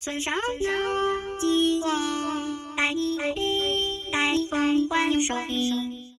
村上有机带你带风欢迎收听。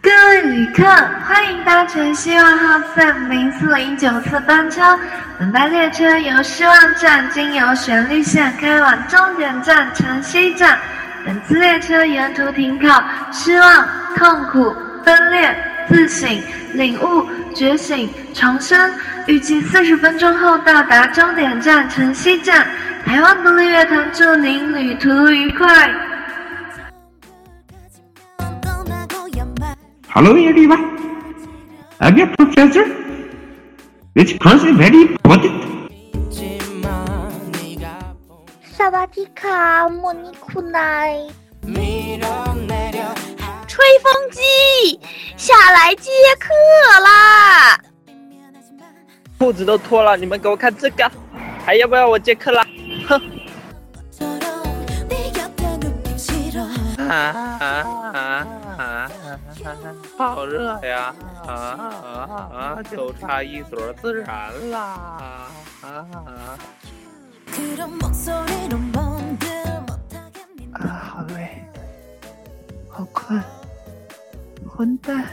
各位旅客，欢迎搭乘希望号 FM 零四零九次班车。本班列车由希望站经由旋律线开往终点站城西站。本次列车沿途停靠失望、痛苦、分裂、自省、领悟、觉醒、重生。预计四十分钟后到达终点站城西站。台湾独立乐团祝您旅途愉快。Hello everyone. I'm a professor. Which person very important? 萨瓦迪卡，莫尼库奈。吹风机，下来接客啦！裤子都脱了，你们给我看这个，还要不要我接客啦？哼！啊啊啊啊！好热呀！啊啊啊！就差一撮孜然啦！啊啊！啊，好累，好困，混蛋！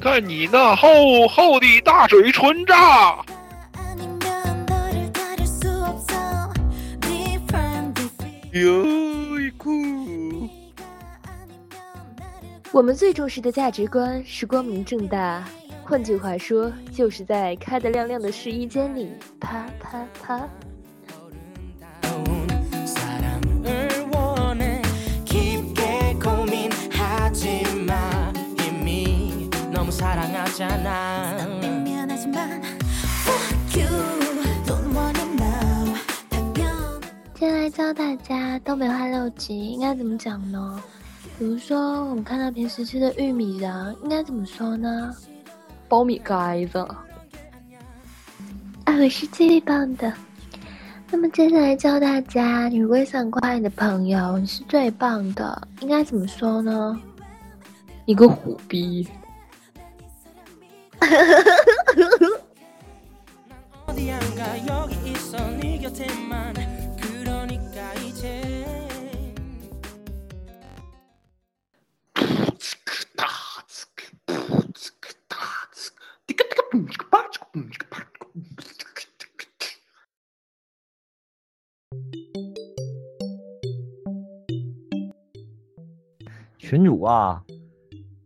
看你那厚厚的大嘴唇子！优衣库。我们最重视的价值观是光明正大，换句话说，就是在开得亮亮的试衣间里啪啪啪。接下来教大家东北话六级应该怎么讲呢？比如说，我们看到平时吃的玉米瓤，应该怎么说呢？苞米盖子。啊，我是最棒的。那么接下来教大家，你如果想夸你的朋友你是最棒的，应该怎么说呢？你个虎逼！群主啊，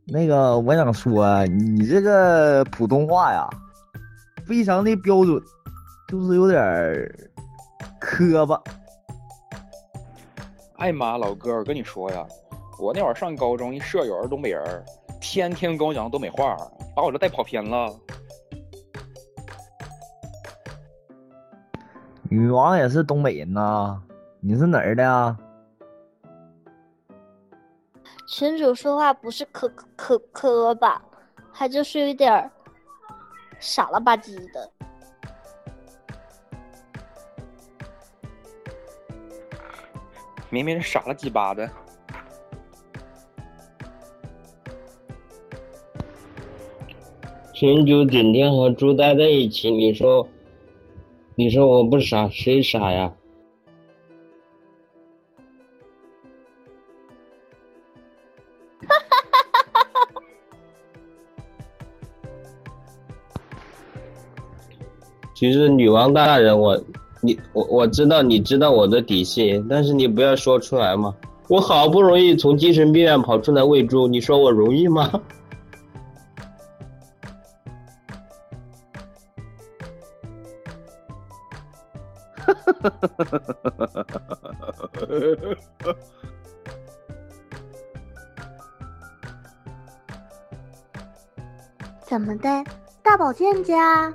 那个我想说，你这个普通话呀，非常的标准，就是有点磕巴。哎妈，老哥，我跟你说呀，我那会儿上高中，一舍友是东北人，天天跟我讲东北话，把我这带跑偏了。女王也是东北人呐，你是哪儿的啊？群主说话不是磕磕磕吧，他就是有点傻了吧唧的。明明是傻了鸡巴的。群主整天和猪待在一起，你说，你说我不傻，谁傻呀？其实女王大人，我你我我知道你知道我的底细，但是你不要说出来嘛。我好不容易从精神病院跑出来喂猪，你说我容易吗？怎么的，大宝剑家？